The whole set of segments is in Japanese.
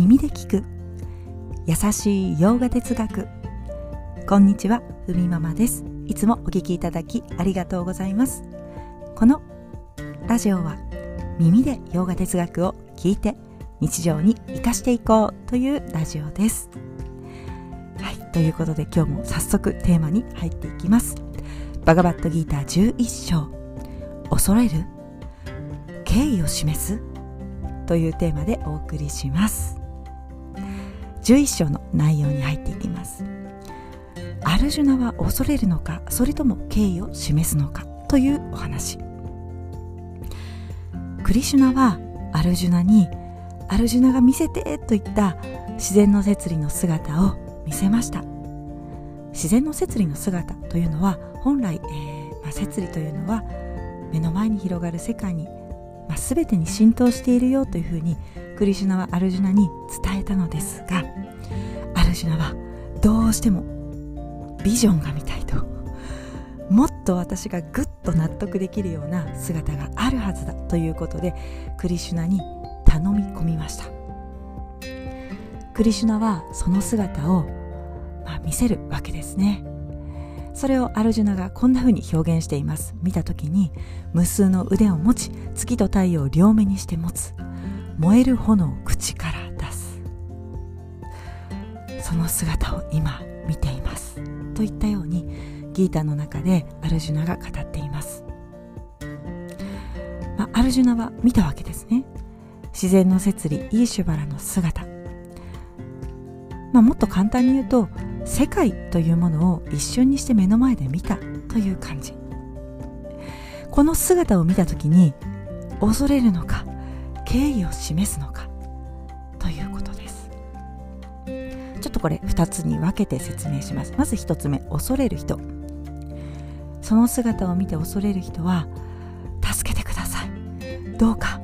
耳で聞く。優しい洋画哲学。こんにちはふみママです。いつもお聞きいただきありがとうございます。このラジオは耳で洋画哲学を聞いて日常に生かしていこうというラジオです。はいということで今日も早速テーマに入っていきます。バガバットギーター11章。恐れる敬意を示すというテーマでお送りします。11章の内容に入っていきます。アルジュナは恐れるのかそれとも敬意を示すのかというお話。クリシュナはアルジュナにアルジュナが見せてといった自然の摂理の姿を見せました。自然の摂理の姿というのは本来、えーまあ、摂理というのは目の前に広がる世界に、まあ、全てに浸透しているよというふうにクリシュナはアルジュナに伝えたのですがアルジュナはどうしてもビジョンが見たいともっと私がぐっと納得できるような姿があるはずだということでクリシュナに頼み込みました。クリシュナはその姿を、まあ、見せるわけですね。それをアルジュナがこんな風に表現しています。見た時に無数の腕を持ち月と太陽を両目にして持つ。燃える炎を口から出す。その姿を今見ています。といったようにギータの中でアルジュナが語っています、まあ、アルジュナは見たわけですね。自然の摂理イーシュバラの姿、まあ、もっと簡単に言うと世界というものを一瞬にして目の前で見たという感じ。この姿を見た時に恐れるのか敬意を示すのかということです。ちょっとこれ2つに分けて説明します。まず1つ目恐れる人。その姿を見て恐れる人は助けてください。どうか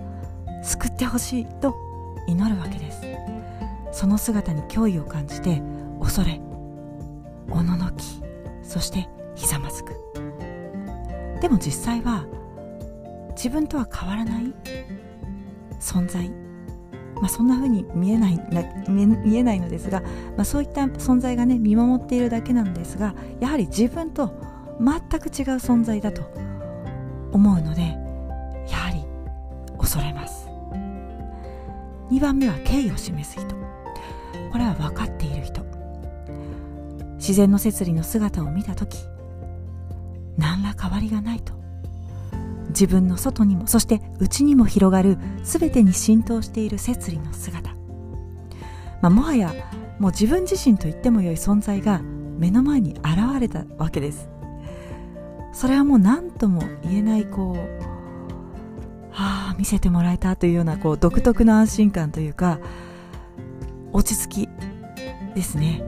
救ってほしいと祈るわけです。その姿に脅威を感じて恐れおののきそしてひざまずく。でも実際は自分とは変わらない存在、まあ、そんな風に見えない見えないのですが、まあ、そういった存在がね見守っているだけなんですがやはり自分と全く違う存在だと思うのでやはり恐れます。2番目は敬意を示す人。これは分かっている人。自然の摂理の姿を見た時何ら変わりがないと。自分の外にもそして内にも広がる全てに浸透している摂理の姿、まあ、もはやもう自分自身と言ってもよい存在が目の前に現れたわけです。それはもう何とも言えないこうああ見せてもらえたというようなこう独特の安心感というか落ち着きですね。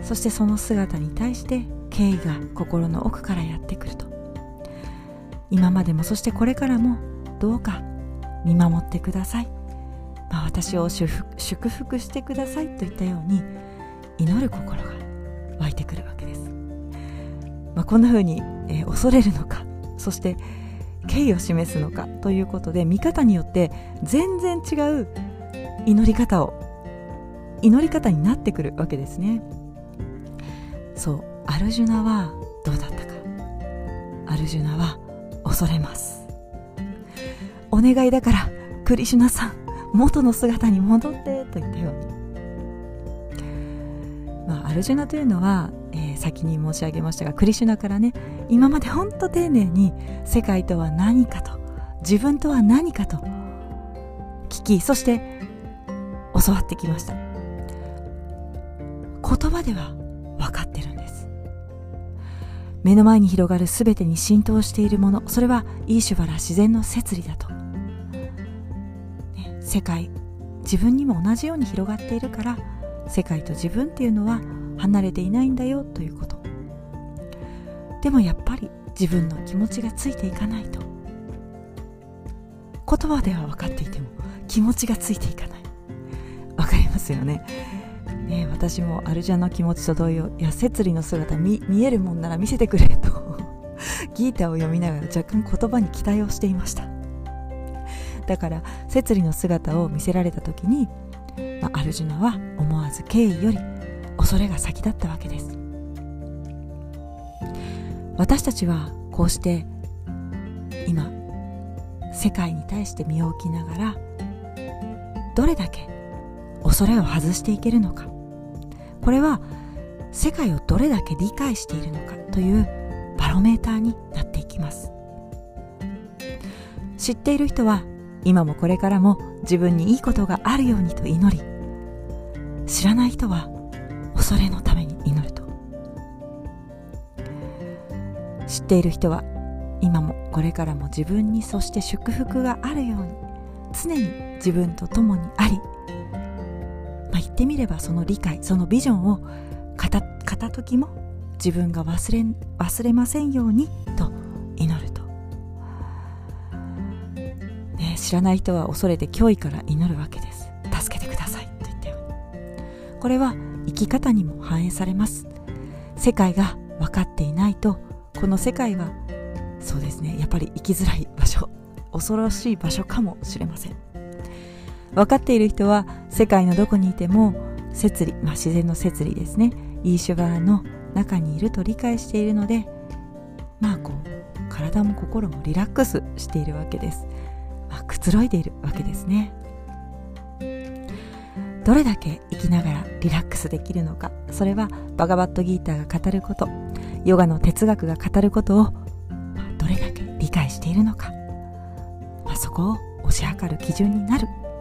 そしてその姿に対して敬意が心の奥からやってくると。今までもそしてこれからもどうか見守ってください、まあ、私を祝福してくださいといったように祈る心が湧いてくるわけです、まあ、こんな風に、えー、恐れるのかそして敬意を示すのかということで見方によって全然違う祈り方を祈り方になってくるわけですね。そうアルジュナはどうだったか。アルジュナは恐れます。お願いだからクリシュナさん元の姿に戻ってと言ったよ。うに、まあ、アルジュナというのは、えー、先に申し上げましたがクリシュナからね今までほんと丁寧に世界とは何かと自分とは何かと聞きそして教わってきました。言葉では目の前に広がる全てに浸透しているものそれはイーシュバラ自然の摂理だと、ね、世界自分にも同じように広がっているから世界と自分っていうのは離れていないんだよということ。でもやっぱり自分の気持ちがついていかないと。言葉では分かっていても気持ちがついていかない。わかりますよね。ね、私もアルジャの気持ちと同様いや摂理の姿見見えるもんなら見せてくれと ギータを読みながら若干言葉に期待をしていました。だから摂理の姿を見せられた時にまあ、アルジュナは思わず敬意より恐れが先だったわけです。私たちはこうして今世界に対して身を置きながらどれだけ恐れを外していけるのか。これは世界をどれだけ理解しているのかというバロメーターになっていきます。知っている人は今もこれからも自分にいいことがあるようにと祈り知らない人は恐れのために祈ると。知っている人は今もこれからも自分にそして祝福があるように常に自分と共にあり、まあ、言ってみればその理解そのビジョンを片片時も自分が忘れ忘れませんようにと祈ると、ね、知らない人は恐れて脅威から祈るわけです。助けてくださいと言ったようにこれは生き方にも反映されます。世界が分かっていないとこの世界はそうですねやっぱり生きづらい場所恐ろしい場所かもしれません。分かっている人は世界のどこにいても摂理、まあ、自然の摂理ですね。イーシュバーの中にいると理解しているのでまあこう体も心もリラックスしているわけです、まあ、くつろいでいるわけですね。どれだけ生きながらリラックスできるのか。それはバガバットギーターが語ること。ヨガの哲学が語ることをどれだけ理解しているのか、まあ、そこを推し量る基準になる。